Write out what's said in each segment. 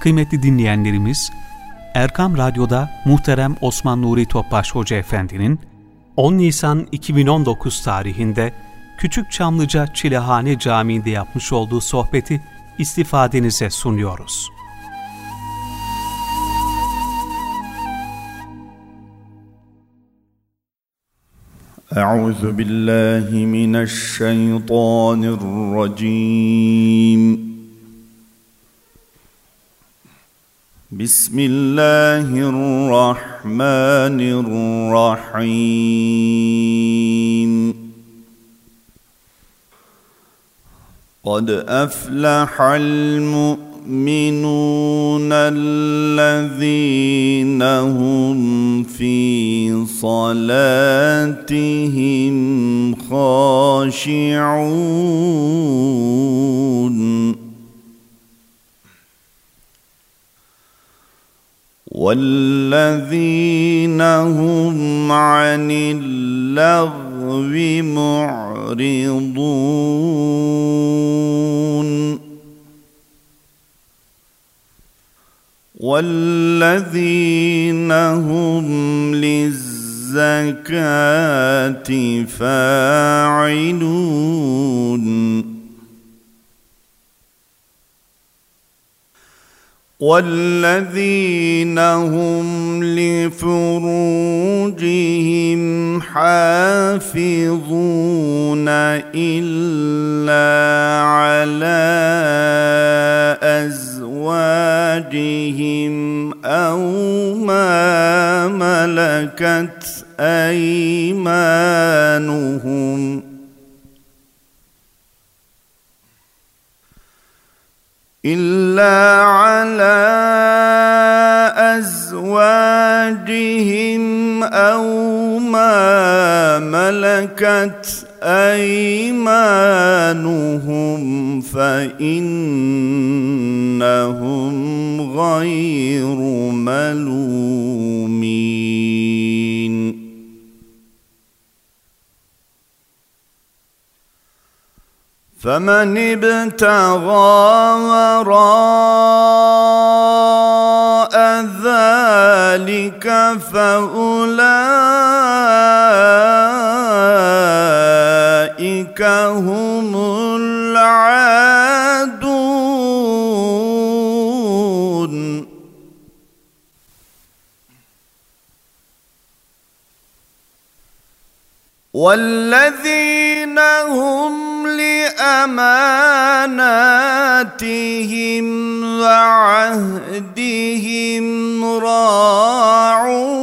kıymetli dinleyenlerimiz, Erkam Radyo'da muhterem Osman Nuri Topbaş Hoca Efendi'nin 10 Nisan 2019 tarihinde Küçük Çamlıca Çilehane Camii'nde yapmış olduğu sohbeti istifadenize sunuyoruz. Euzu billahi mineşşeytanirracim. بسم الله الرحمن الرحيم. قد أفلح المؤمنون الذين هم في صلاتهم خاشعون. والذين هم عن اللغو معرضون. والذين هم للزكاة فاعلون. والذين هم لفروجهم حافظون إلا على أزواجهم أو ما ملكت أيمانهم الا على ازواجهم أو ما ملكت ايمانهم فانهم غير ملومين فمن ابتغى وراء ذلك فأولئك هم العادون. والذين هم لأماناتهم وعهدهم راعون.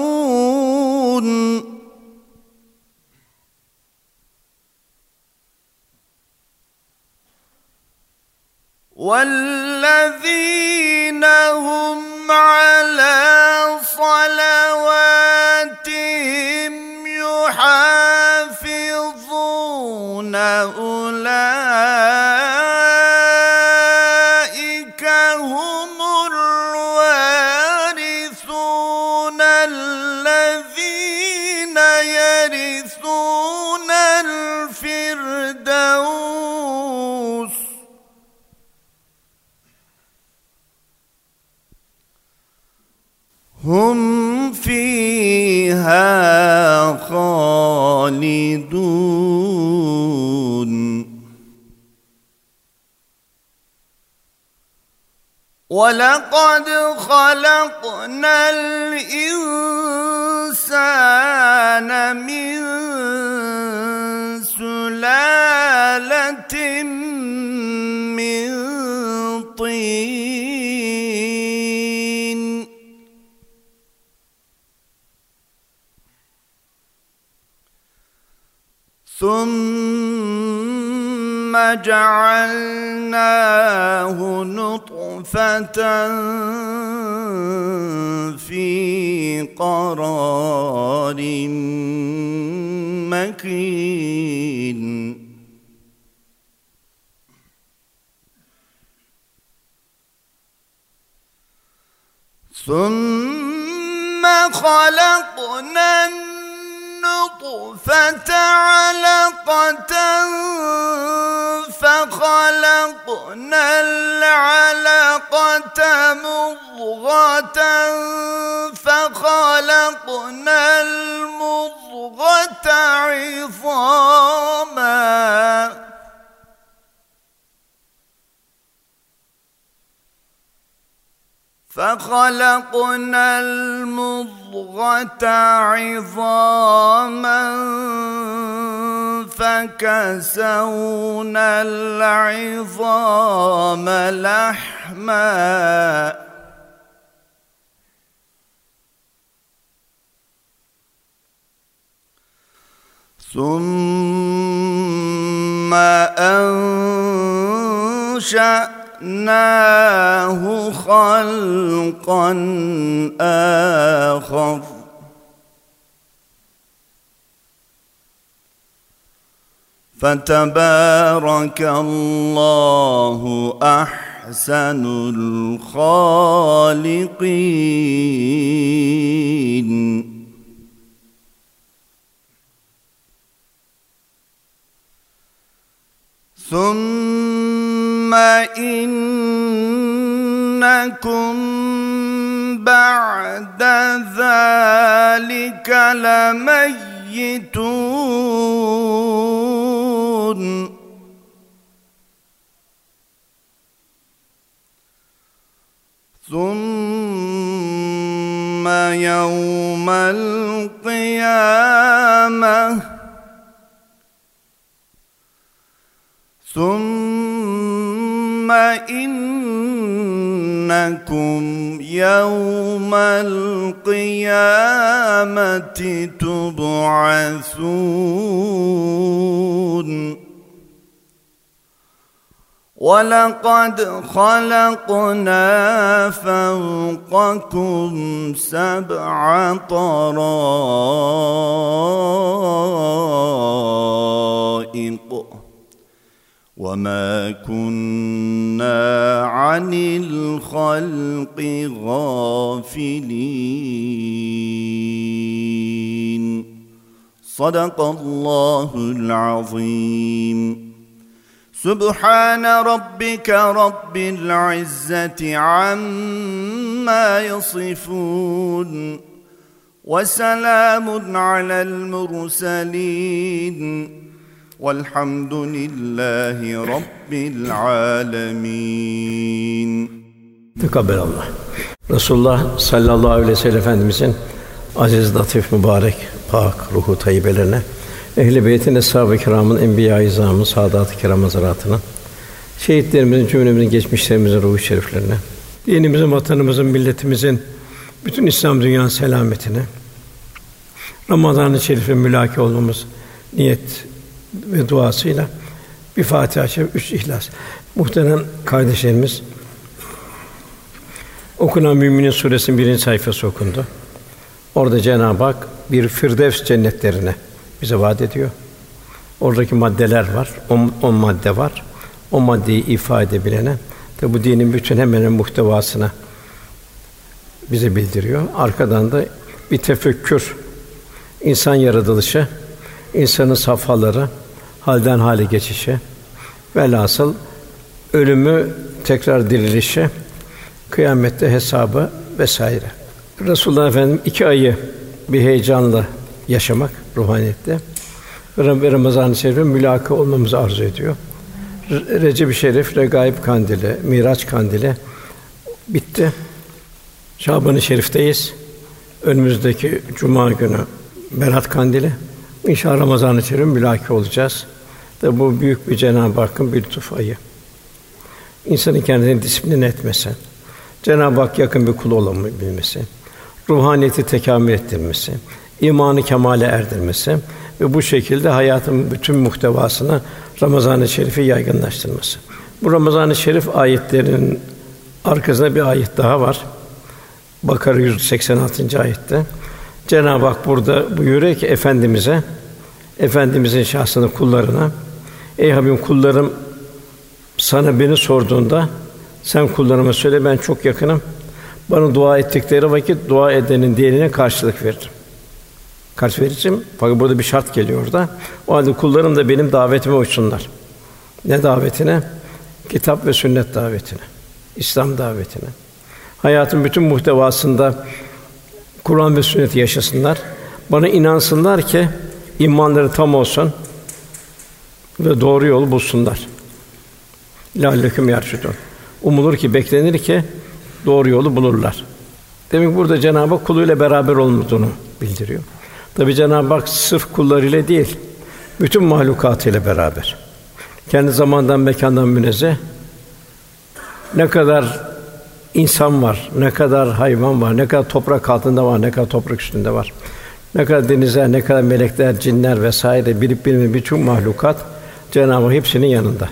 والذين هم على صلواتهم يحافظون هؤلاء خالدون. ولقد خلقنا الإنسان من سلالة من طين. ثم جعلناه نطفة في قرار مكين. ثم خلقنا النطفة علقة فخلق خلقنا العلقة مضغة فخلقنا المضغة عظاما فخلقنا المضغة عظاما فكسونا العظام لحما. ثم أنشأ أنشأناه خلقا آخر. فتبارك الله أحسن الخالقين. ثم إنكم بعد ذلك لميتون ثم يوم القيامه ثم إنكم يوم القيامة تبعثون. ولقد خلقنا فوقكم سبع طرائق وما كنا عن الخلق غافلين صدق الله العظيم سبحان ربك رب العزه عما يصفون وسلام على المرسلين والحمد لله رب العالمين Tekabber Allah. Resulullah sallallahu aleyhi ve sellem Efendimizin aziz, latif, mübarek, pak ruhu tayyibelerine, ehl-i beytin, eshab-ı kiramın, enbiya-i izamın, saadat-ı kiram hazaratına, şehitlerimizin, cümlemizin, geçmişlerimizin ruhu şeriflerine, dinimizin, vatanımızın, milletimizin, bütün İslam dünyanın selametine, Ramazan-ı Şerif'in mülaki olmamız niyet ve duasıyla bir Fatiha Şerif, üç İhlas. Muhterem kardeşlerimiz, okunan Müminin Suresinin birinci sayfası okundu. Orada Cenab-ı Hak bir Firdevs cennetlerine bize vaat ediyor. Oradaki maddeler var, on, on madde var. O maddeyi ifade edebilene, de bu dinin bütün hemen muhtevasına bize bildiriyor. Arkadan da bir tefekkür, insan yaratılışı, insanın safhaları, halden hale geçişi, velhasıl ölümü tekrar dirilişi, kıyamette hesabı vesaire. Resulullah Efendim iki ayı bir heyecanla yaşamak ruhaniyette Ramazan-ı Şerif'in mülaka olmamızı arzu ediyor. Recep-i Şerif, Regaib Kandili, Miraç Kandili bitti. Şaban-ı Şerif'teyiz. Önümüzdeki cuma günü Berat Kandili. İnşallah Ramazan-ı Şerif mülaki olacağız. Da bu büyük bir Cenab-ı Hakk'ın bir lütuf ayı. İnsanın kendini disiplin etmesi, Cenab-ı Hak yakın bir kul olabilmesi, ruhaniyeti tekamül ettirmesi, imanı kemale erdirmesi ve bu şekilde hayatın bütün muhtevasını Ramazan-ı Şerif'i yaygınlaştırması. Bu Ramazan-ı Şerif ayetlerinin arkasında bir ayet daha var. Bakara 186. ayette Cenab-ı Hak burada buyuruyor ki efendimize efendimizin şahsını kullarına ey Habibim kullarım sana beni sorduğunda sen kullarıma söyle ben çok yakınım. Bana dua ettikleri vakit dua edenin diğerine karşılık veririm. Karşı vereceğim. Fakat burada bir şart geliyor orada. O halde kullarım da benim davetime uysunlar. Ne davetine? kitap ve sünnet davetine, İslam davetine. Hayatın bütün muhtevasında Kur'an ve sünneti yaşasınlar. Bana inansınlar ki imanları tam olsun ve doğru yolu bulsunlar. Lâlleküm yerşudun. Umulur ki, beklenir ki doğru yolu bulurlar. Demek burada Cenab-ı Hak kuluyla beraber olduğunu bildiriyor. Tabi Cenab-ı Hak sırf kullarıyla değil, bütün mahlukatıyla beraber. Kendi zamandan, mekandan münezzeh. Ne kadar insan var, ne kadar hayvan var, ne kadar toprak altında var, ne kadar toprak üstünde var. Ne kadar denizler, ne kadar melekler, cinler vesaire bilip bilmeyen birçok mahlukat Cenab-ı Hak hepsinin yanında.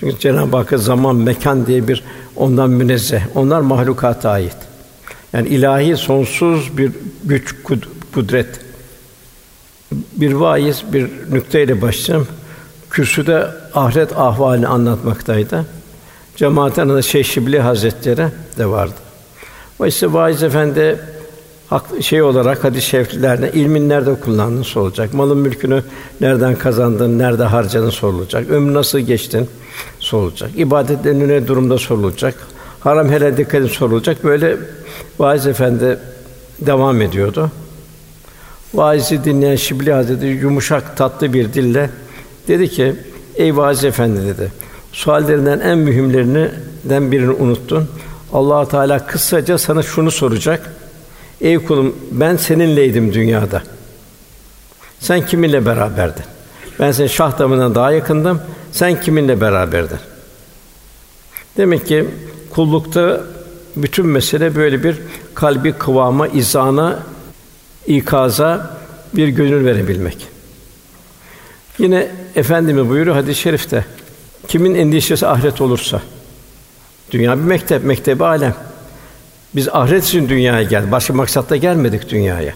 Çünkü Cenab-ı Hakk'a zaman, mekan diye bir ondan münezzeh. Onlar mahlukata ait. Yani ilahi sonsuz bir güç, kudret. Bir vaiz bir nükteyle başlayayım. Kürsüde ahiret ahvalini anlatmaktaydı. Cemaatin arasında Şeyh Şibli Hazretleri de vardı. O işte vaiz efendi şey olarak hadis-i şeriflerinde ilmin nerede kullandığın sorulacak. Malın mülkünü nereden kazandın, nerede harcadın sorulacak. Ömrü nasıl geçtin sorulacak. İbadetlerin ne durumda sorulacak. Haram helal dikkat sorulacak. Böyle vaiz efendi devam ediyordu. Vaizi dinleyen Şibli Hazretleri yumuşak tatlı bir dille dedi ki: "Ey vaiz efendi" dedi. Suallerinden en mühimlerinden birini unuttun. Allah Teala kısaca sana şunu soracak. Ey kulum ben seninleydim dünyada. Sen kiminle beraberdin? Ben senin şah damından daha yakındım. Sen kiminle beraberdin? Demek ki kullukta bütün mesele böyle bir kalbi kıvama, izana, ikaza bir gönül verebilmek. Yine efendimiz buyuruyor hadis-i şerifte. Kimin endişesi ahiret olursa dünya bir mektep, mektebi alem. Biz ahiret için dünyaya geldik. Başka maksatta gelmedik dünyaya.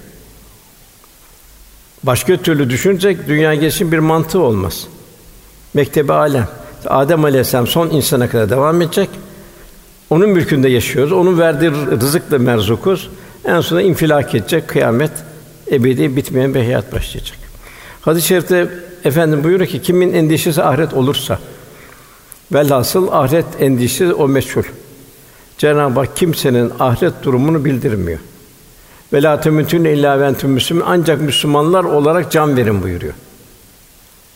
Başka türlü düşünecek dünya gelişin bir mantığı olmaz. Mektebi alem. Adem Aleyhisselam son insana kadar devam edecek. Onun mülkünde yaşıyoruz. Onun verdiği rızıkla merzukuz. En sonunda infilak edecek kıyamet ebedi bitmeyen bir hayat başlayacak. Hadis-i şerifte efendim buyuruyor ki kimin endişesi ahiret olursa velhasıl ahiret endişesi o meçhul. Cenab-ı Hak kimsenin ahiret durumunu bildirmiyor. Ve la temutun illa ve entum müslümun ancak Müslümanlar olarak can verin buyuruyor.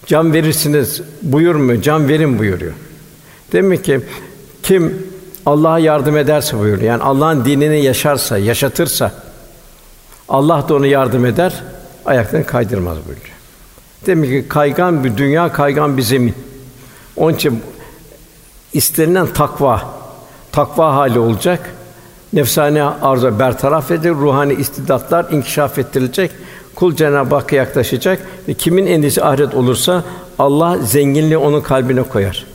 Can verirsiniz buyurmuyor, can verin buyuruyor. Demek ki kim Allah'a yardım ederse buyuruyor. Yani Allah'ın dinini yaşarsa, yaşatırsa Allah da onu yardım eder, ayaklarını kaydırmaz buyuruyor. Demek ki kaygan bir dünya, kaygan bir zemin. Onun için istenilen takva, takva hali olacak. Nefsane arzu bertaraf edilir, ruhani istidatlar inkişaf ettirilecek. Kul Cenab-ı Hakk'a yaklaşacak ve kimin endişesi ahiret olursa Allah zenginliği onun kalbine koyar.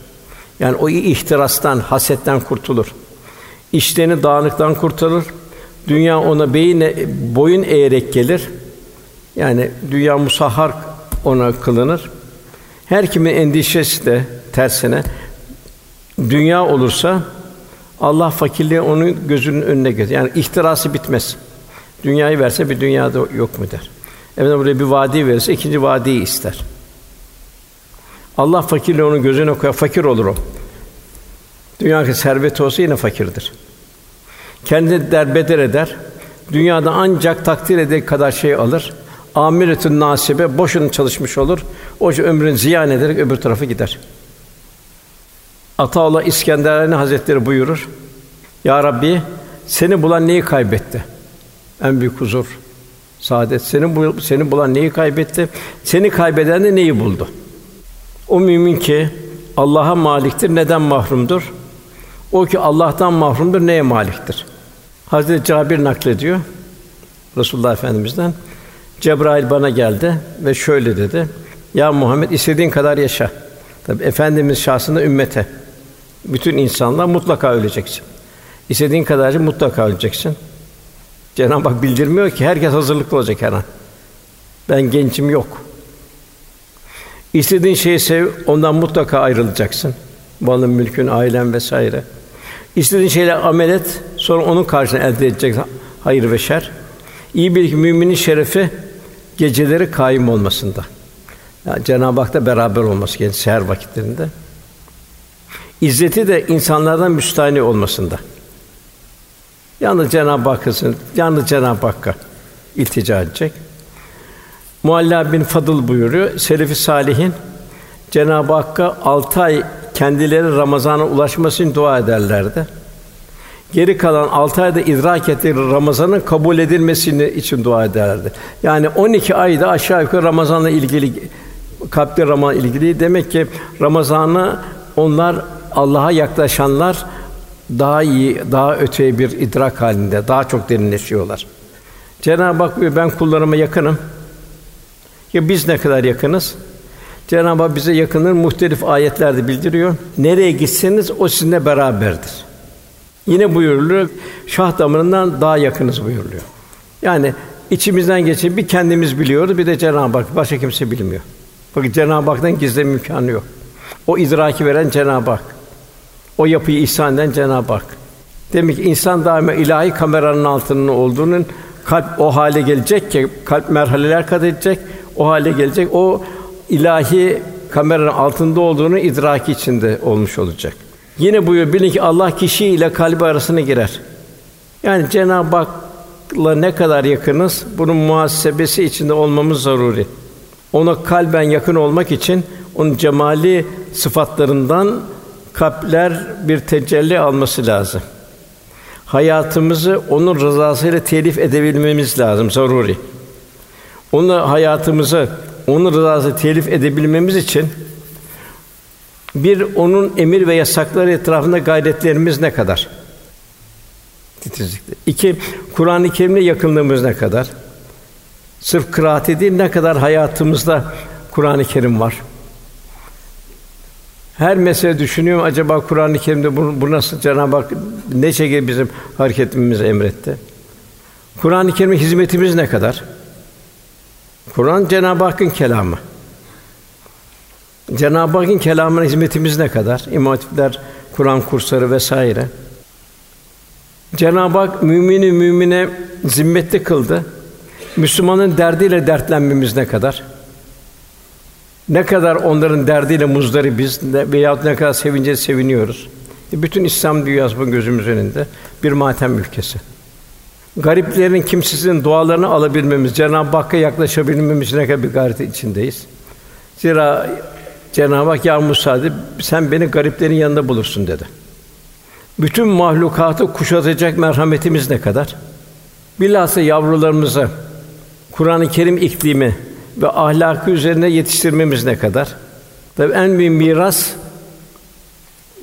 Yani o ihtirastan, hasetten kurtulur. İşlerini dağınıktan kurtarır. Dünya ona beyine boyun eğerek gelir. Yani dünya musahhar ona kılınır. Her kimin endişesi de tersine dünya olursa Allah fakirliği onun gözünün önüne getirir. Yani ihtirası bitmez. Dünyayı verse bir dünyada yok mu der. Efendim buraya bir vadi verirse ikinci vadiyi ister. Allah fakirliği onun gözüne koyar, fakir olur o. Dünyadaki servet olsa yine fakirdir. Kendini derbeder eder. Dünyada ancak takdir edecek kadar şey alır. Amiretün nasibe boşuna çalışmış olur. O ömrün ziyan ederek öbür tarafa gider. Ataullah İskenderani Hazretleri buyurur. Ya Rabbi seni bulan neyi kaybetti? En büyük huzur, saadet. Seni bu, seni bulan neyi kaybetti? Seni kaybeden de neyi buldu? O mümin ki Allah'a maliktir, neden mahrumdur? O ki Allah'tan mahrumdur, neye maliktir? Hazreti Cabir naklediyor Resulullah Efendimizden. Cebrail bana geldi ve şöyle dedi. Ya Muhammed istediğin kadar yaşa. Tabi efendimiz şahsında ümmete bütün insanlar mutlaka öleceksin. İstediğin kadar mutlaka öleceksin. Cenab-ı Hak bildirmiyor ki herkes hazırlıklı olacak her an. Ben gençim yok. İstediğin şeyi sev, ondan mutlaka ayrılacaksın. Malın, mülkün, ailen vesaire. İstediğin şeyle amel et, sonra onun karşılığını elde edeceksin hayır ve şer. İyi bir müminin şerefi geceleri kaim olmasında. Yani Cenab-ı Hak'ta beraber olması gerekir seher vakitlerinde. İzzeti de insanlardan müstahni olmasında. Yalnız Cenab-ı Hakk'ın, yalnız Cenab-ı Hakk'a iltica edecek. Mualla bin Fadıl buyuruyor. Selefi salihin Cenab-ı Hakk'a altı ay kendileri Ramazan'a ulaşması dua ederlerdi. Geri kalan altı ayda idrak ettiği Ramazan'ın kabul edilmesini için dua ederlerdi. Yani 12 ayda aşağı yukarı Ramazan'la ilgili kalpte Ramazan ilgili. Demek ki Ramazan'ı onlar Allah'a yaklaşanlar daha iyi, daha öteye bir idrak halinde, daha çok derinleşiyorlar. Cenab-ı Hak diyor, ben kullarıma yakınım. Ya biz ne kadar yakınız? Cenab-ı Hak bize yakınır muhtelif ayetlerde bildiriyor. Nereye gitseniz o sizinle beraberdir. Yine buyuruluyor, şah damarından daha yakınız buyuruluyor. Yani içimizden geçen bir kendimiz biliyoruz, bir de Cenab-ı Hak, başka kimse bilmiyor. Bakın Cenab-ı Hak'tan gizleme imkanı yok. O idraki veren Cenab-ı Hak. O yapıyı ihsan eden Cenab-ı Hak. Demek ki insan daima ilahi kameranın altında olduğunun kalp o hale gelecek ki kalp merhaleler kat edecek, o hale gelecek. O ilahi kameranın altında olduğunu idraki içinde olmuş olacak. Yine buyuruyor bilin ki Allah kişi ile kalbi arasına girer. Yani Cenab-ı Hak'la ne kadar yakınız bunun muhasebesi içinde olmamız zaruri. Ona kalben yakın olmak için onun cemali sıfatlarından kalpler bir tecelli alması lazım. Hayatımızı onun rızasıyla telif edebilmemiz lazım zaruri. Onu hayatımızı onun rızası telif edebilmemiz için bir onun emir ve yasakları etrafında gayretlerimiz ne kadar? Titizlikte. İki, Kur'an-ı Kerim'le yakınlığımız ne kadar? Sırf kıraati değil, ne kadar hayatımızda Kur'an-ı Kerim var? Her mesele düşünüyorum acaba Kur'an-ı Kerim'de bu, bu nasıl Cenab-ı Hak ne şekilde bizim hareketimizi emretti? Kur'an-ı Kerim'e hizmetimiz ne kadar? Kur'an Cenab-ı Hakk'ın kelamı. Cenab-ı Hakk'ın kelamına hizmetimiz ne kadar? İmam Kur'an kursları vesaire. Cenab-ı Hak mümini mümine zimmetli kıldı. Müslümanın derdiyle dertlenmemiz ne kadar? Ne kadar onların derdiyle muzdari biz veya ne kadar sevince seviniyoruz. E bütün İslam dünyası bu gözümüz önünde bir matem ülkesi. Gariplerin, kimsizin dualarını alabilmemiz, Cenab-ı Hakk'a yaklaşabilmemiz ne kadar bir gayret içindeyiz. Zira Cenab-ı Hak ya Musa dedi, sen beni gariplerin yanında bulursun dedi. Bütün mahlukatı kuşatacak merhametimiz ne kadar? Bilhassa yavrularımızı Kur'an-ı Kerim iklimi ve ahlakı üzerine yetiştirmemiz ne kadar? Tabii en büyük miras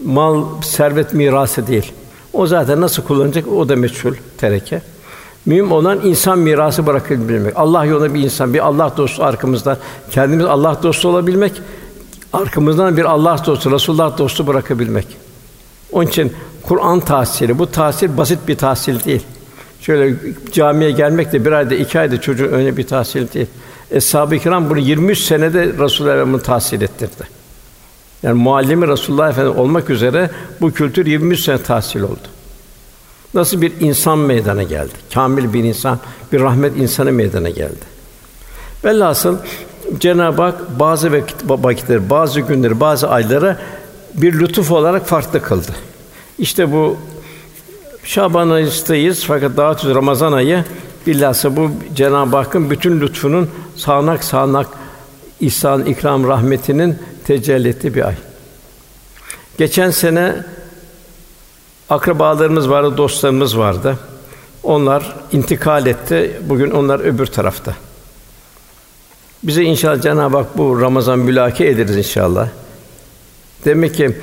mal, servet mirası değil. O zaten nasıl kullanacak o da meçhul tereke. Mühim olan insan mirası bırakabilmek. Allah yolunda bir insan, bir Allah dostu arkamızda. Kendimiz Allah dostu olabilmek, arkamızdan bir Allah dostu, Resulullah dostu bırakabilmek. Onun için Kur'an tahsili, bu tahsil basit bir tahsil değil. Şöyle camiye gelmek de bir ayda, iki ayda çocuğun önüne bir tahsil değil. Eshab-ı Kiram bunu 23 senede Resulullah Efendimiz tahsil ettirdi. Yani muallimi Resulullah Efendimiz olmak üzere bu kültür 23 sene tahsil oldu. Nasıl bir insan meydana geldi? Kamil bir insan, bir rahmet insanı meydana geldi. Velhasıl Cenab-ı Hak bazı vakitleri, bazı günleri, bazı ayları bir lütuf olarak farklı kıldı. İşte bu Şaban ayındayız fakat daha çok Ramazan ayı bilhassa bu Cenab-ı Hakk'ın bütün lütfunun sağanak sağanak ihsan, ikram, rahmetinin tecelli bir ay. Geçen sene akrabalarımız vardı, dostlarımız vardı. Onlar intikal etti. Bugün onlar öbür tarafta. Bize inşallah Cenab-ı Hak bu Ramazan mülaki ederiz inşallah. Demek ki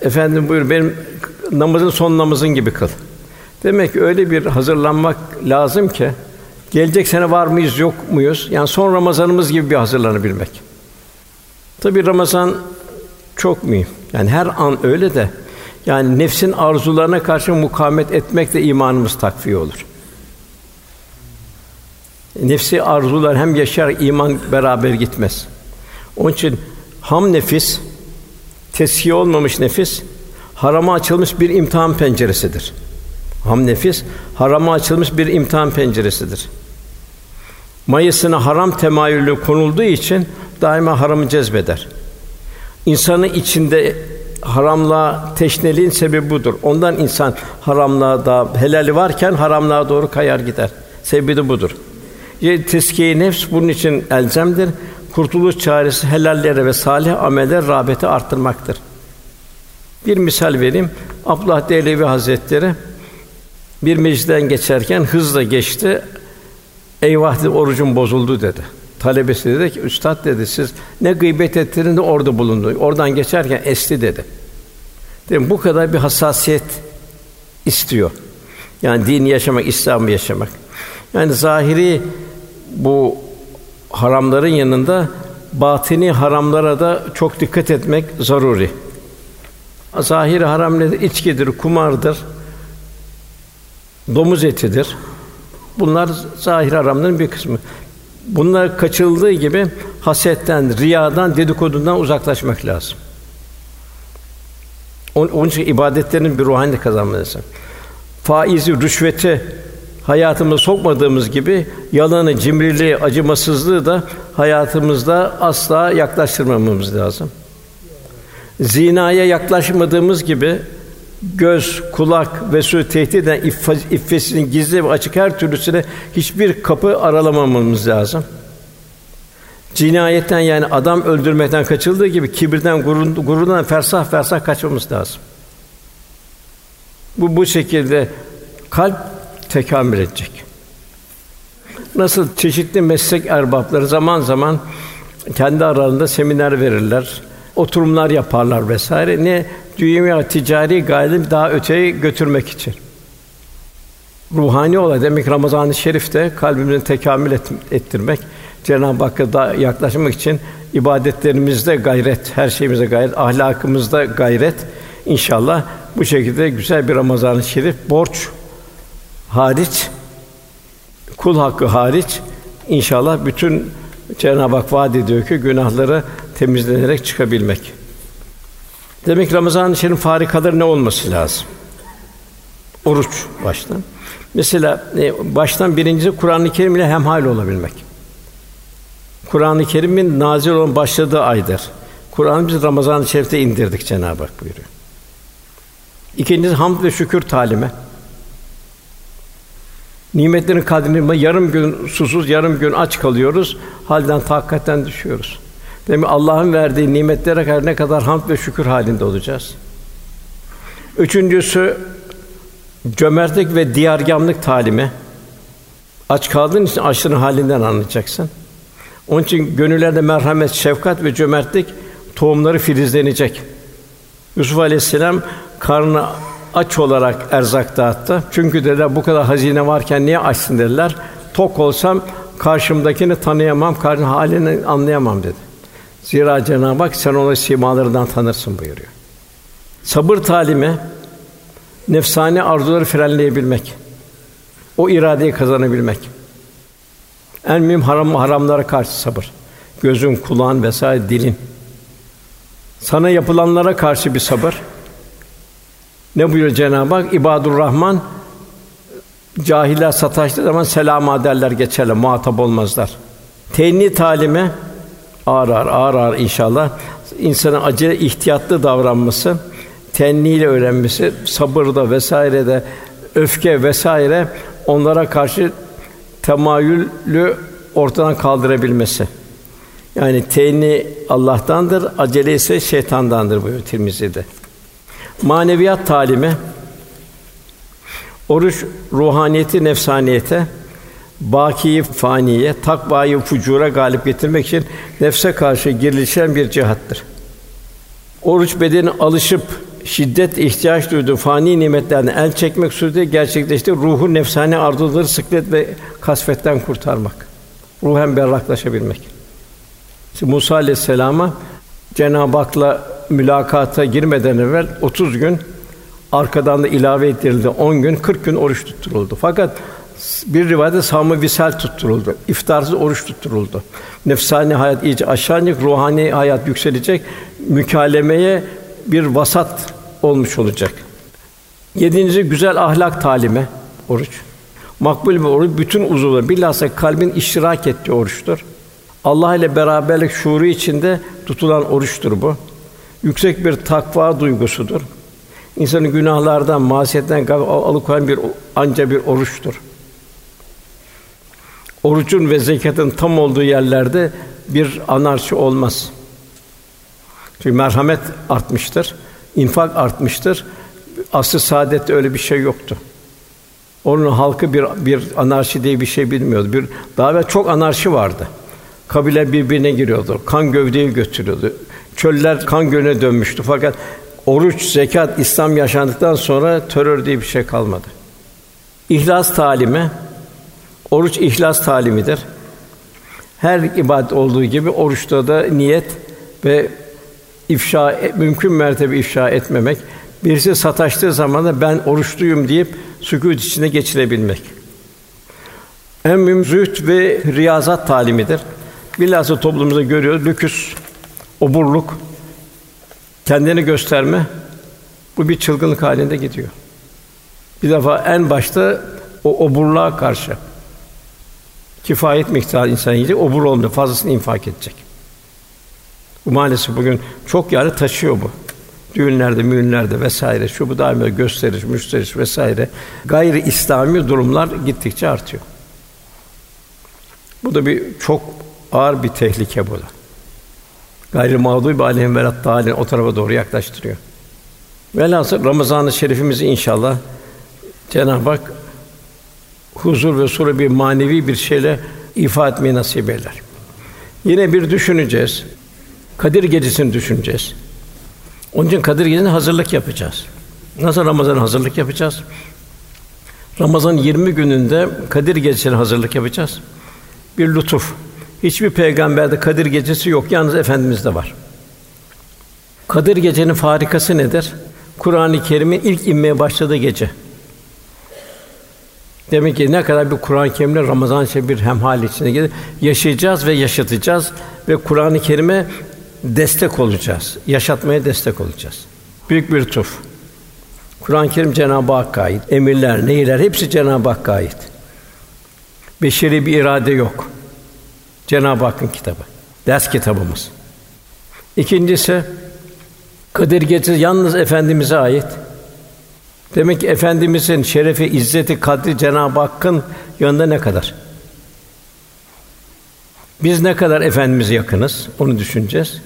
efendim buyur benim namazın son namazın gibi kıl. Demek ki öyle bir hazırlanmak lazım ki gelecek sene var mıyız yok muyuz? Yani son Ramazanımız gibi bir hazırlanabilmek. Tabi Ramazan çok mühim. Yani her an öyle de yani nefsin arzularına karşı mukavemet etmek de imanımız takviye olur. Nefsi arzular hem yaşar iman beraber gitmez. Onun için ham nefis teskiye olmamış nefis harama açılmış bir imtihan penceresidir. Ham nefis harama açılmış bir imtihan penceresidir. Mayısına haram temayülü konulduğu için daima haramı cezbeder. İnsanın içinde haramla teşneliğin sebebi budur. Ondan insan haramlığa da helali varken haramlığa doğru kayar gider. Sebebi de budur. Teskiye nefs bunun için elzemdir. Kurtuluş çaresi helallere ve salih ameller rağbeti arttırmaktır. Bir misal vereyim. Abdullah Dehlevi Hazretleri bir meclisten geçerken hızla geçti. Eyvah dedi, orucum bozuldu dedi. Talebesi dedi ki, üstad dedi, siz ne gıybet ettiniz de orada bulundu. Oradan geçerken esti dedi. Dedim, bu kadar bir hassasiyet istiyor. Yani dini yaşamak, İslam'ı yaşamak. Yani zahiri bu haramların yanında batini haramlara da çok dikkat etmek zaruri. Zahiri haram nedir? İçkidir, kumardır, domuz etidir. Bunlar zahir haramların bir kısmı. Bunlar kaçıldığı gibi hasetten, riyadan, dedikodundan uzaklaşmak lazım. Onun için ibadetlerin bir ruhani kazanması. Faizi, rüşveti hayatımıza sokmadığımız gibi yalanı, cimriliği, acımasızlığı da hayatımızda asla yaklaştırmamamız lazım. Zinaya yaklaşmadığımız gibi göz, kulak ve su tehdit eden iffesinin gizli ve açık her türlüsüne hiçbir kapı aralamamamız lazım. Cinayetten yani adam öldürmekten kaçıldığı gibi kibirden, gururdan fersah fersah kaçmamız lazım. Bu bu şekilde kalp tekamül edecek. Nasıl çeşitli meslek erbapları zaman zaman kendi aralarında seminer verirler, oturumlar yaparlar vesaire. Ne dünya ticari gayeleri daha öteye götürmek için. Ruhani olay demek Ramazan-ı Şerif'te kalbimizi tekamül et, ettirmek, Cenab-ı Hakk'a da yaklaşmak için ibadetlerimizde gayret, her şeyimizde gayret, ahlakımızda gayret. İnşallah bu şekilde güzel bir Ramazan-ı Şerif borç hariç kul hakkı hariç inşallah bütün Cenab-ı Hak vaad ediyor ki günahları temizlenerek çıkabilmek. Demek Ramazan-ı Şerif farikaları ne olması lazım? Oruç baştan. Mesela e, baştan birincisi Kur'an-ı Kerim ile hemhal olabilmek. Kur'an-ı Kerim'in nazil olan başladığı aydır. Kur'an'ı biz Ramazan-ı Şerif'te indirdik Cenab-ı Hak buyuruyor. İkincisi hamd ve şükür talimi. Nimetlerin kadrini yarım gün susuz, yarım gün aç kalıyoruz. Halden takkatten düşüyoruz. Demek Allah'ın verdiği nimetlere karşı ne kadar hamd ve şükür halinde olacağız. Üçüncüsü cömertlik ve diyargamlık talimi. Aç kaldığın için açlığın halinden anlayacaksın. Onun için gönüllerde merhamet, şefkat ve cömertlik tohumları filizlenecek. Yusuf Aleyhisselam karnı aç olarak erzak dağıttı. Çünkü dediler bu kadar hazine varken niye açsın dediler. Tok olsam karşımdakini tanıyamam, karşının halini anlayamam dedi. Zira Cenab-ı Hak sen onu simalarından tanırsın buyuruyor. Sabır talimi nefsani arzuları frenleyebilmek. O iradeyi kazanabilmek. En mühim haram haramlara karşı sabır. Gözün, kulağın vesaire dilin. Sana yapılanlara karşı bir sabır. Ne buyuruyor Cenab-ı Hak? İbadur Rahman cahiller sataştığı zaman selam derler geçerler, muhatap olmazlar. Tenni talimi ağır ağır, ağır ağır inşallah insanın acele ihtiyatlı davranması, tenniyle öğrenmesi, sabırda vesairede öfke vesaire onlara karşı temayülü ortadan kaldırabilmesi. Yani tenni Allah'tandır, acele ise şeytandandır buyuruyor Tirmizi'de. Maneviyat talimi oruç ruhaniyeti nefsaniyete bakiyi faniye, takvayı fucura galip getirmek için nefse karşı girilişen bir cihattır. Oruç bedeni alışıp şiddet ihtiyaç duyduğu fani nimetlerden el çekmek suretiyle gerçekleşti ruhu nefsane arzuları sıklet ve kasvetten kurtarmak. Ruhen berraklaşabilmek. Şimdi Musa aleyhisselama Cenab-ı Hak'la mülakata girmeden evvel 30 gün arkadan da ilave ettirildi 10 gün 40 gün oruç tutturuldu. Fakat bir rivayette savmı visal tutturuldu. İftarsız oruç tutturuldu. Nefsani hayat iyice aşağı ruhani hayat yükselecek. Mükalemeye bir vasat olmuş olacak. Yedinci güzel ahlak talimi oruç. Makbul bir oruç bütün uzuvları bilhassa kalbin iştirak ettiği oruçtur. Allah ile beraberlik şuuru içinde tutulan oruçtur bu. yüksek bir takva duygusudur. İnsanı günahlardan, masiyetten alıkoyan bir anca bir oruçtur. Orucun ve zekatın tam olduğu yerlerde bir anarşi olmaz. Çünkü merhamet artmıştır, infak artmıştır. Asıl saadette öyle bir şey yoktu. Onun halkı bir bir anarşi diye bir şey bilmiyordu. Bir daha ve çok anarşi vardı. Kabile birbirine giriyordu. Kan gövdeyi götürüyordu. Çöller kan gölüne dönmüştü. Fakat oruç, zekat, İslam yaşandıktan sonra terör diye bir şey kalmadı. İhlas talimi, oruç ihlas talimidir. Her ibadet olduğu gibi oruçta da niyet ve ifşa mümkün mertebe ifşa etmemek, birisi sataştığı zaman da ben oruçluyum deyip sükût içinde geçirebilmek. En mühim zühd ve riyazat talimidir. Bilhassa toplumumuzda görüyoruz lüküs, oburluk, kendini gösterme bu bir çılgınlık halinde gidiyor. Bir defa en başta o oburluğa karşı kifayet miktarı insan yiyecek, obur olmuyor, fazlasını infak edecek. Bu maalesef bugün çok yerde taşıyor bu. Düğünlerde, müğünlerde vesaire şu bu daima gösteriş, müsteriş vesaire gayri İslami durumlar gittikçe artıyor. Bu da bir çok ağır bir tehlike bu da. Gayri mağdubi aleyhim velat dalin o tarafa doğru yaklaştırıyor. Velhasıl Ramazan-ı Şerifimizi inşallah Cenab-ı Hak huzur ve sure bir manevi bir şeyle ifade etmeyi nasip eder. Yine bir düşüneceğiz. Kadir Gecesi'ni düşüneceğiz. Onun için Kadir Gecesi'ne hazırlık yapacağız. Nasıl Ramazan hazırlık yapacağız? Ramazan 20 gününde Kadir Gecesi'ne hazırlık yapacağız. Bir lütuf. Hiçbir peygamberde Kadir Gecesi yok, yalnız Efendimiz'de var. Kadir Gece'nin farikası nedir? Kur'an-ı Kerim'in ilk inmeye başladığı gece. Demek ki ne kadar bir Kur'an-ı Kerim'le Ramazan şey bir hemhal içinde gelir. Yaşayacağız ve yaşatacağız ve Kur'an-ı Kerim'e destek olacağız. Yaşatmaya destek olacağız. Büyük bir tuf. Kur'an-ı Kerim Cenab-ı Hakk'a ait. Emirler, nehirler hepsi Cenab-ı Hakk'a ait. Beşeri bir irade yok. Cenab-ı Hakk'ın kitabı. Ders kitabımız. İkincisi Kadir Gecesi yalnız efendimize ait. Demek ki efendimizin şerefi, izzeti, kadri Cenab-ı Hakk'ın yanında ne kadar? Biz ne kadar efendimize yakınız onu düşüneceğiz.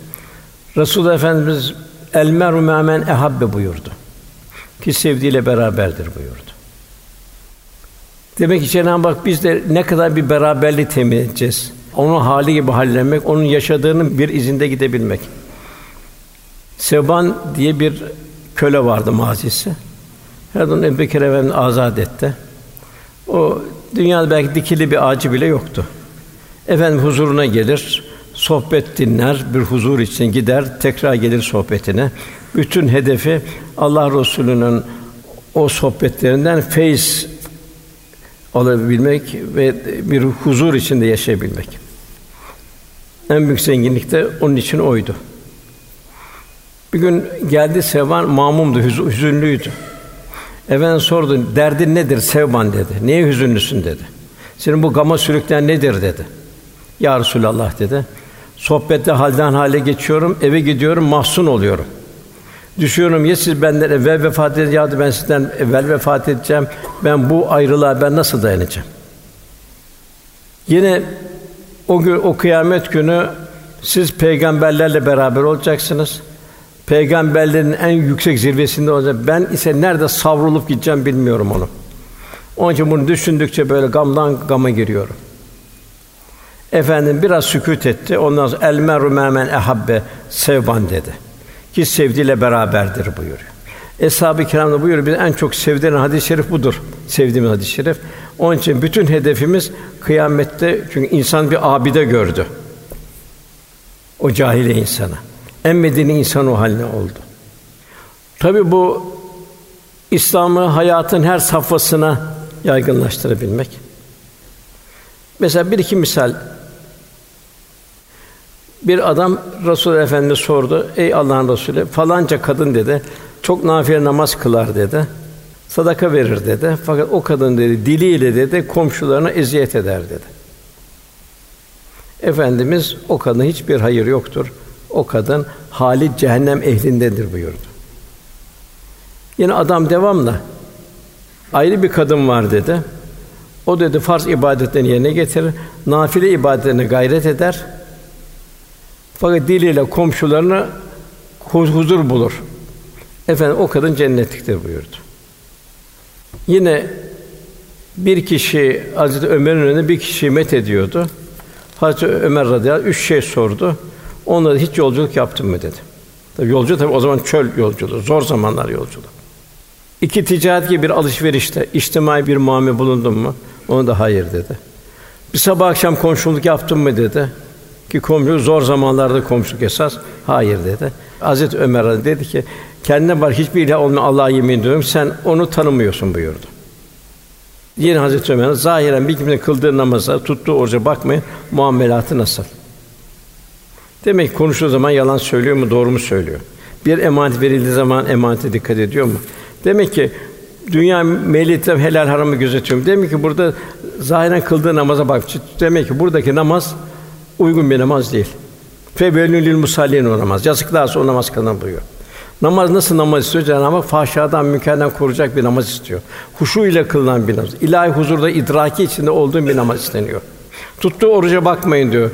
Resulullah Efendimiz el meru men ehabbe buyurdu. Ki sevdiğiyle beraberdir buyurdu. Demek ki Cenab-ı Hak biz de ne kadar bir beraberlik temin edeceğiz. Onun hali gibi hallenmek, onun yaşadığının bir izinde gidebilmek. Seban diye bir köle vardı mazisi. Herhalde Ebu Bekir Efendimiz azad etti. O dünyada belki dikili bir ağacı bile yoktu. Efendim huzuruna gelir, sohbet dinler, bir huzur için gider, tekrar gelir sohbetine. Bütün hedefi Allah Resulü'nün o sohbetlerinden feyiz alabilmek ve bir huzur içinde yaşayabilmek. En büyük zenginlik de onun için oydu. Bir gün geldi Sevban mamumdu, hüzünlüydü. Efendim sordu, derdin nedir Sevban dedi. Niye hüzünlüsün dedi. Senin bu gama sürükleyen nedir dedi. Ya Resulallah dedi. Sohbette halden hale geçiyorum, eve gidiyorum, mahzun oluyorum. Düşüyorum ya siz benden evvel vefat da ben sizden evvel vefat edeceğim. Ben bu ayrılığa ben nasıl dayanacağım? Yine o gün o kıyamet günü siz peygamberlerle beraber olacaksınız. Peygamberlerin en yüksek zirvesinde olacak. Ben ise nerede savrulup gideceğim bilmiyorum onu. Onun için bunu düşündükçe böyle gamdan gama giriyorum. Efendim biraz sükût etti. Ondan sonra el meru men ehabbe sevban dedi. Ki sevdiğiyle beraberdir buyuruyor. Eshab-ı Kiram da buyuruyor. Biz en çok sevdiğin hadis-i şerif budur. Sevdiğimiz hadis-i şerif. Onun için bütün hedefimiz kıyamette çünkü insan bir abide gördü. O cahile insana. En insan o haline oldu. Tabi bu İslam'ı hayatın her safhasına yaygınlaştırabilmek. Mesela bir iki misal bir adam Resul Efendimiz sordu. Ey Allah'ın Resulü, falanca kadın dedi. Çok nafile namaz kılar dedi. Sadaka verir dedi. Fakat o kadın dedi diliyle dedi komşularına eziyet eder dedi. Efendimiz o kadına hiçbir hayır yoktur. O kadın hali cehennem ehlindedir buyurdu. Yine adam devamla ayrı bir kadın var dedi. O dedi farz ibadetlerini yerine getirir, nafile ibadetlerine gayret eder. Fakat diliyle komşularına huzur bulur. Efendim o kadın cennetliktir buyurdu. Yine bir kişi Hazreti Ömer'in önünde bir kişi met ediyordu. Hazreti Ömer radıyallahu anh, üç şey sordu. Onlara hiç yolculuk yaptın mı dedi. Tabii yolcu tabii o zaman çöl yolculuğu, zor zamanlar yolculuk. İki ticaret gibi bir alışverişte içtimai bir muamele bulundun mu? Onu da hayır dedi. Bir sabah akşam komşuluk yaptın mı dedi. Ki komşu zor zamanlarda komşuluk esas. Hayır dedi. Hazreti Ömer dedi ki kendine var hiçbir ilah olmayan Allah'a yemin ediyorum sen onu tanımıyorsun buyurdu. Yine Hazreti Ömer zahiren bir kimsenin kıldığı namaza, tuttuğu oruca bakmayın muamelatı nasıl? Demek ki konuştuğu zaman yalan söylüyor mu, doğru mu söylüyor? Bir emanet verildiği zaman emanete dikkat ediyor mu? Demek ki dünya melite helal haramı gözetiyorum. Demek ki burada zahiren kıldığı namaza bak. Demek ki buradaki namaz uygun bir namaz değil. Febelül lil musallin o namaz. Yazıklar olsun o namaz kılınan buyuruyor. Namaz nasıl namaz istiyor? Cenab-ı Hak fahşadan, münkerden koruyacak bir namaz istiyor. Huşu ile kılınan bir namaz. İlahi huzurda idraki içinde olduğun bir namaz isteniyor. Tuttuğu oruca bakmayın diyor.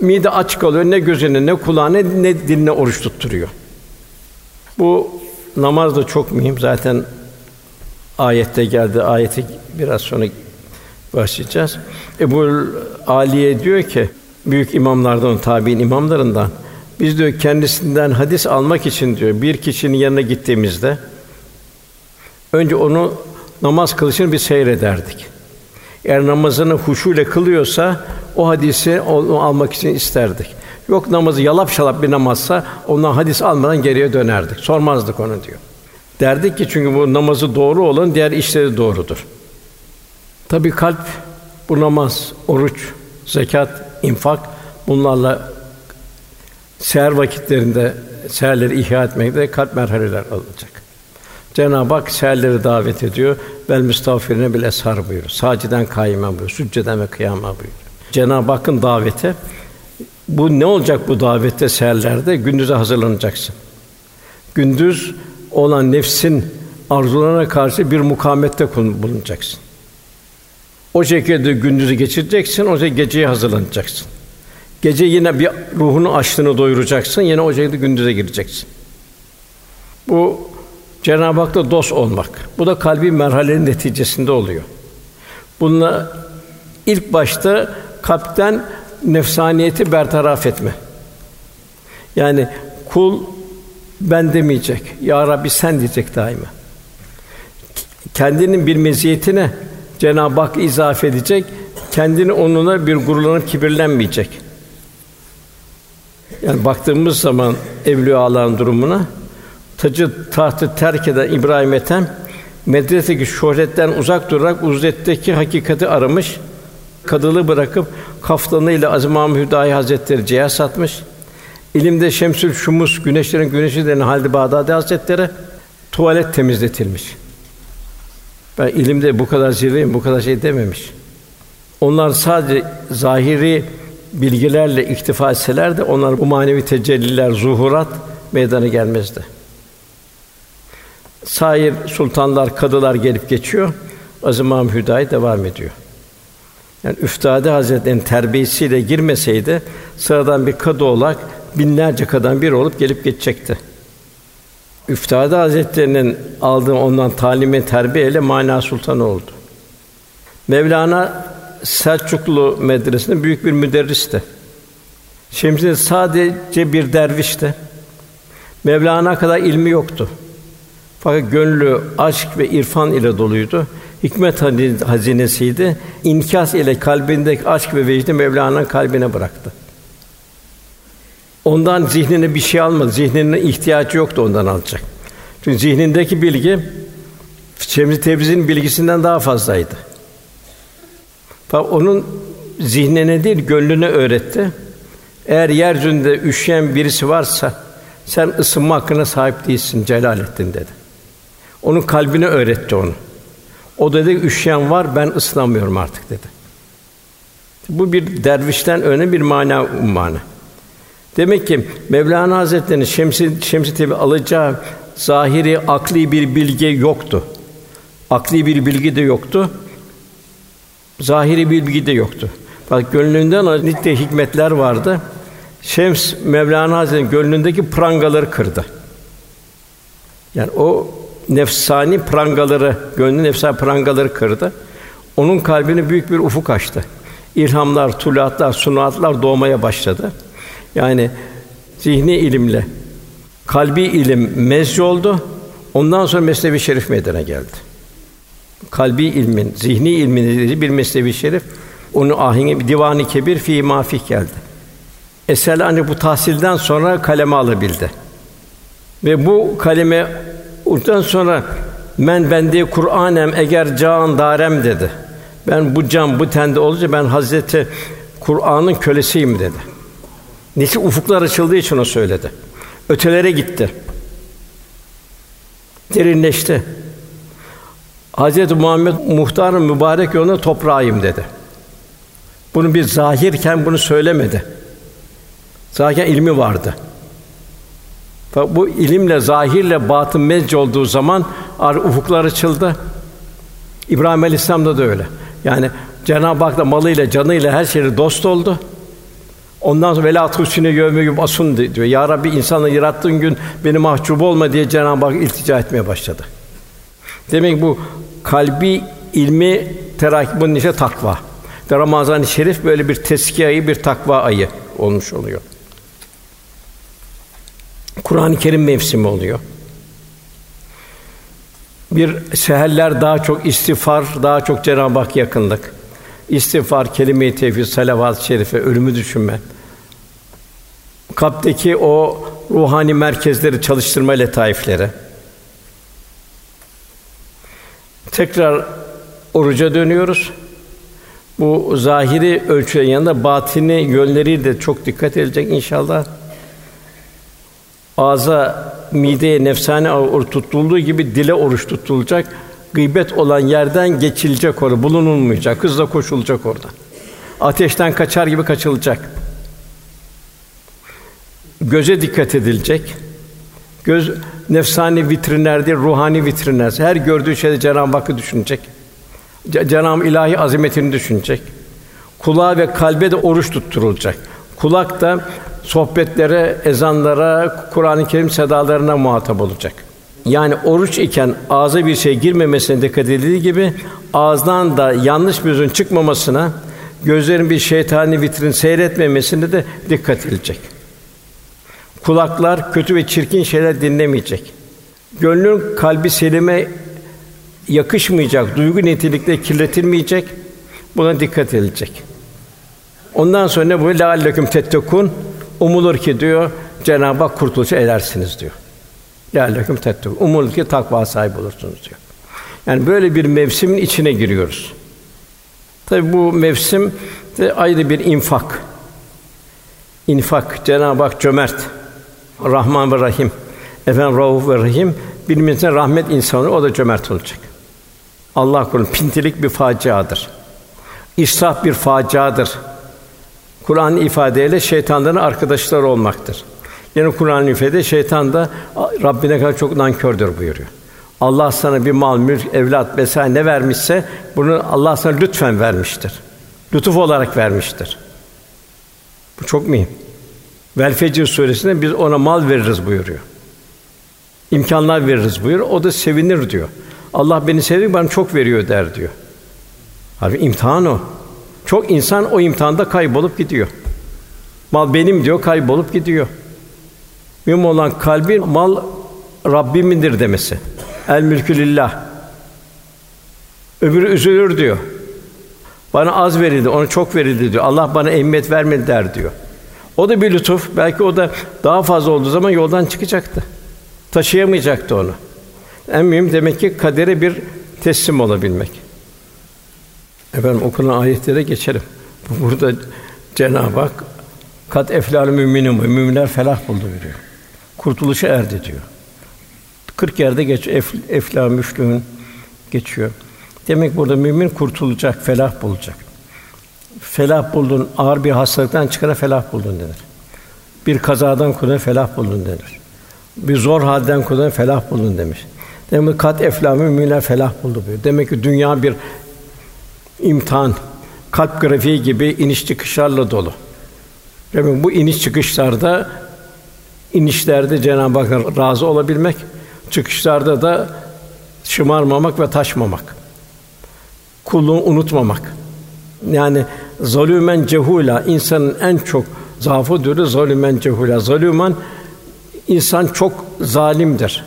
Mide aç kalıyor. Ne gözüne, ne kulağına, ne diline oruç tutturuyor. Bu namaz da çok mühim. Zaten ayette geldi. Ayeti biraz sonra başlayacağız. Ebu Aliye diyor ki büyük imamlardan, tabiin imamlarından biz diyor kendisinden hadis almak için diyor bir kişinin yanına gittiğimizde önce onu namaz kılışını bir seyrederdik. Eğer namazını huşuyla kılıyorsa o hadisi onu almak için isterdik. Yok namazı yalap şalap bir namazsa ondan hadis almadan geriye dönerdik. Sormazdık onu diyor. Derdik ki çünkü bu namazı doğru olan diğer işleri doğrudur. Tabii kalp bu namaz, oruç, zekat, infak bunlarla seher vakitlerinde seherleri ihya etmekte kalp merhaleler alınacak. Cenab-ı Hak seherleri davet ediyor. Vel müstağfirine bil eshar buyuruyor. Saciden kaime buyuruyor. Sücceden ve kıyama buyuruyor. Cenab-ı Hakk'ın daveti bu ne olacak bu davette seherlerde? Gündüze hazırlanacaksın. Gündüz olan nefsin arzularına karşı bir mukavemette bulunacaksın. O şekilde gündüzü geçireceksin, o şekilde geceye hazırlanacaksın. Gece yine bir ruhunu açlığını doyuracaksın, yine o şekilde gündüze gireceksin. Bu Cenab-ı Hak'la dost olmak. Bu da kalbi merhalenin neticesinde oluyor. Bununla ilk başta kalpten nefsaniyeti bertaraf etme. Yani kul ben demeyecek. Ya Rabbi sen diyecek daima. Kendinin bir meziyetine Cenab-ı Hak izafe edecek. Kendini onunla bir gururlanıp kibirlenmeyecek. Yani baktığımız zaman evliyaların durumuna tacı tahtı terk eden İbrahim Ethem medresedeki şöhretten uzak durarak uzetteki hakikati aramış. Kadılığı bırakıp kaftanıyla Azim Mahmud Hüdayi Hazretleri ciğer satmış. İlimde Şemsül Şumus, güneşlerin güneşi denen Halid Bağdadi Hazretleri tuvalet temizletilmiş. Ben ilimde bu kadar zirveyim, bu kadar şey dememiş. Onlar sadece zahiri bilgilerle iktifa etseler de onlar bu manevi tecelliler, zuhurat meydana gelmezdi. Sair sultanlar, kadılar gelip geçiyor. Azim Mahmud Hüdayi devam ediyor. Yani Üftade Hazretleri'nin terbiyesiyle girmeseydi sıradan bir kadı olarak binlerce kadın bir olup gelip geçecekti. Üftade Hazretlerinin aldığı ondan talimi terbiyeyle mana sultanı oldu. Mevlana Selçuklu medresinde büyük bir müderristi. Şemsi sadece bir dervişti. Mevlana kadar ilmi yoktu. Fakat gönlü aşk ve irfan ile doluydu. Hikmet hazinesiydi. İnkas ile kalbindeki aşk ve vecdi Mevlana'nın kalbine bıraktı. Ondan zihnine bir şey almadı. Zihnine ihtiyacı yoktu ondan alacak. Çünkü zihnindeki bilgi Şemsi Tebriz'in bilgisinden daha fazlaydı. Fakat onun zihnine değil, gönlüne öğretti. Eğer yeryüzünde üşüyen birisi varsa sen ısınma hakkına sahip değilsin Celalettin dedi. Onun kalbine öğretti onu. O dedi üşüyen var ben ısınamıyorum artık dedi. Bu bir dervişten öne bir mana ummana. Demek ki Mevlana Hazretleri'nin Şemsi Şemsi Tebi alacağı zahiri akli bir bilgi yoktu. Akli bir bilgi de yoktu. Zahiri bir bilgi de yoktu. Bak gönlünden nice hikmetler vardı. Şems Mevlana Hazretleri'nin gönlündeki prangaları kırdı. Yani o nefsani prangaları, gönlün nefsani prangaları kırdı. Onun kalbini büyük bir ufuk açtı. İlhamlar, tuluatlar, sunuatlar doğmaya başladı. Yani zihni ilimle kalbi ilim mezc oldu. Ondan sonra mesnevi şerif meydana geldi. Kalbi ilmin, zihni ilmin bir mesnevi şerif onu ahengi divanı kebir fi mafih geldi. Eser hani bu tahsilden sonra kaleme alabildi. Ve bu kaleme ondan sonra men bende Kur'anem eğer can darem dedi. Ben bu can bu tende olunca ben Hazreti Kur'an'ın kölesiyim dedi. Nesi ufuklar açıldığı için o söyledi. Ötelere gitti. Derinleşti. Hazreti Muhammed muhtarın mübarek yoluna toprağıyım dedi. Bunu bir zahirken bunu söylemedi. Zaten ilmi vardı. Fakat bu ilimle zahirle batın mezc olduğu zaman ufuklar açıldı. İbrahim Aleyhisselam'da da öyle. Yani Cenab-ı Hak da malıyla, canıyla her şeyle dost oldu. Ondan sonra vela tusine yevme asun diyor. Ya Rabbi insanı yarattığın gün beni mahcup olma diye Cenab-ı Hak iltica etmeye başladı. Demek bu kalbi ilmi terakki bunun işte takva. Ramazan-ı Şerif böyle bir tezkiye ayı, bir takva ayı olmuş oluyor. Kur'an-ı Kerim mevsimi oluyor. Bir seherler daha çok istiğfar, daha çok Cenab-ı Hak yakınlık. İstiğfar, kelime-i tevhid, salavat-ı şerife, ölümü düşünme. Kalpteki o ruhani merkezleri çalıştırma letaifleri. Tekrar oruca dönüyoruz. Bu zahiri ölçülerin yanında batini yönleri de çok dikkat edilecek inşallah. Ağza, mideye nefsane oruç tutulduğu gibi dile oruç tutulacak. Gıybet olan yerden geçilecek orada, bulunulmayacak, hızla koşulacak orada. Ateşten kaçar gibi kaçılacak. Göze dikkat edilecek. Göz nefsani vitrinler ruhani vitrinler. Her gördüğü şeyde Cenab-ı Hakk'ı düşünecek. Cenab-ı ilahi azametini düşünecek. Kulağa ve kalbe de oruç tutturulacak. Kulak da sohbetlere, ezanlara, Kur'an-ı Kerim sedalarına muhatap olacak. Yani oruç iken ağza bir şey girmemesine dikkat edildiği gibi ağızdan da yanlış bir sözün çıkmamasına, gözlerin bir şeytani vitrin seyretmemesine de dikkat edilecek. Kulaklar kötü ve çirkin şeyler dinlemeyecek. Gönlün kalbi selime yakışmayacak, duygu nitelikle kirletilmeyecek. Buna dikkat edilecek. Ondan sonra ne bu? Lealleküm tettekun umulur ki diyor Cenab-ı Hak kurtuluşa erersiniz diyor. Lealleküm tettekun umulur ki takva sahibi olursunuz diyor. Yani böyle bir mevsimin içine giriyoruz. Tabi bu mevsim de ayrı bir infak. İnfak Cenab-ı Hak cömert, Rahman ve Rahim. Efendim Rauf ve Rahim birbirimize rahmet insanı o da cömert olacak. Allah korusun pintilik bir faciadır. İsraf bir faciadır. Kur'an ifadeyle şeytanların arkadaşları olmaktır. Yine Kur'an ifade şeytan da Rabbine kadar çok nankördür buyuruyor. Allah sana bir mal, mülk, evlat vesaire ne vermişse bunu Allah sana lütfen vermiştir. Lütuf olarak vermiştir. Bu çok mühim. Vel Fecr suresinde biz ona mal veririz buyuruyor. İmkanlar veririz buyur. O da sevinir diyor. Allah beni sevdi, bana çok veriyor der diyor. Halbuki imtihan o. Çok insan o imtihanda kaybolup gidiyor. Mal benim diyor, kaybolup gidiyor. Mühim olan kalbi mal Rabbimindir demesi. El mülkü lillah. Öbürü üzülür diyor. Bana az verildi, ona çok verildi diyor. Allah bana ehemmiyet vermedi der diyor. O da bir lütuf. Belki o da daha fazla olduğu zaman yoldan çıkacaktı. Taşıyamayacaktı onu. En mühim demek ki kadere bir teslim olabilmek. Efendim okunan ayetlere geçelim. Burada Cenab-ı Hak kat eflal müminin müminler felah buldu diyor. Kurtuluşa erdi diyor. 40 yerde geç ef, efla müflühün geçiyor. Demek burada mümin kurtulacak, felah bulacak. Felah buldun, ağır bir hastalıktan çıkana felah buldun denir. Bir kazadan kulun felah buldun denir. Bir zor halden kulun felah buldun demiş. Demek ki kat eflamı müminler felah buldu diyor. Demek ki dünya bir imtihan, kalp grafiği gibi iniş çıkışlarla dolu. Demek bu iniş çıkışlarda inişlerde Cenab-ı Hakk'a razı olabilmek, çıkışlarda da şımarmamak ve taşmamak. Kulluğu unutmamak. Yani zalümen cehula insanın en çok zaafı türü zalümen cehula. Zalümen insan çok zalimdir.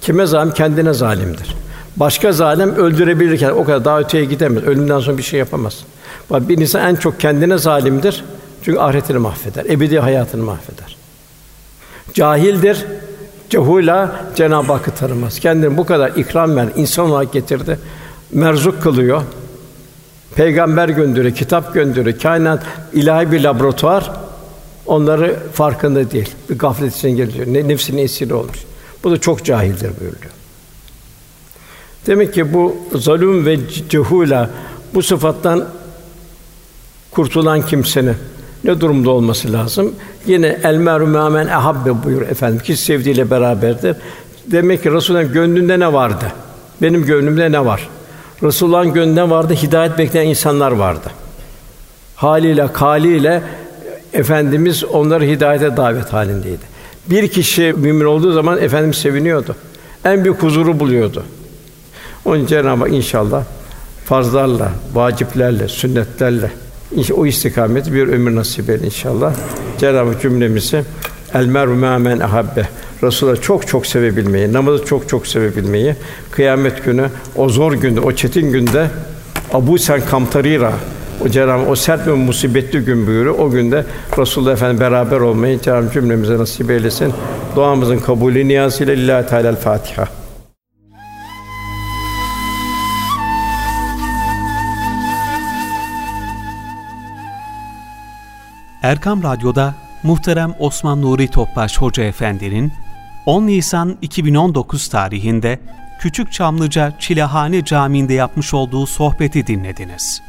Kime zalim? Kendine zalimdir. Başka zalim öldürebilirken o kadar daha öteye gidemez. Ölümden sonra bir şey yapamaz. Bak bir insan en çok kendine zalimdir. Çünkü ahiretini mahveder, ebedi hayatını mahveder. Cahildir, cehula Cenab-ı Hakk'ı tanımaz. Kendini bu kadar ikram ver, insan olarak getirdi. Merzuk kılıyor. Peygamber gönderiyor, kitap gönderiyor. Kainat ilahi bir laboratuvar. Onları farkında değil. Bir gaflet içine geliyor. Ne nefsinin esiri olmuş. Bu da çok cahildir buyuruyor. Demek ki bu zulüm ve cehula bu sıfattan kurtulan kimsenin ne durumda olması lazım? Yine el meru men ehabbe buyur efendim ki sevdiğiyle beraberdir. Demek ki Resulullah'ın gönlünde ne vardı? Benim gönlümde ne var? Resulullah'ın gönlünde vardı, hidayet bekleyen insanlar vardı. Haliyle, kaliyle efendimiz onları hidayete davet halindeydi. Bir kişi mümin olduğu zaman efendimiz seviniyordu. En büyük huzuru buluyordu. Onun Cenab-ı Hak inşallah farzlarla, vaciplerle, sünnetlerle o istikamet bir ömür nasip eder inşallah. Cenab-ı cümlemizi el meru men ahabbe Resulullah çok çok sevebilmeyi, namazı çok çok sevebilmeyi, kıyamet günü o zor günde, o çetin günde Abu Sen Kamtarira o Cenab-ı o sert ve musibetli gün buyuruyor. O günde Resulullah Efendimiz beraber olmayı Cenab-ı cümlemize nasip eylesin. Duamızın kabulü niyazıyla Lillahi Teala Fatiha. Erkam Radyo'da muhterem Osman Nuri Topbaş Hoca Efendi'nin 10 Nisan 2019 tarihinde Küçük Çamlıca Çilehane Camii'nde yapmış olduğu sohbeti dinlediniz.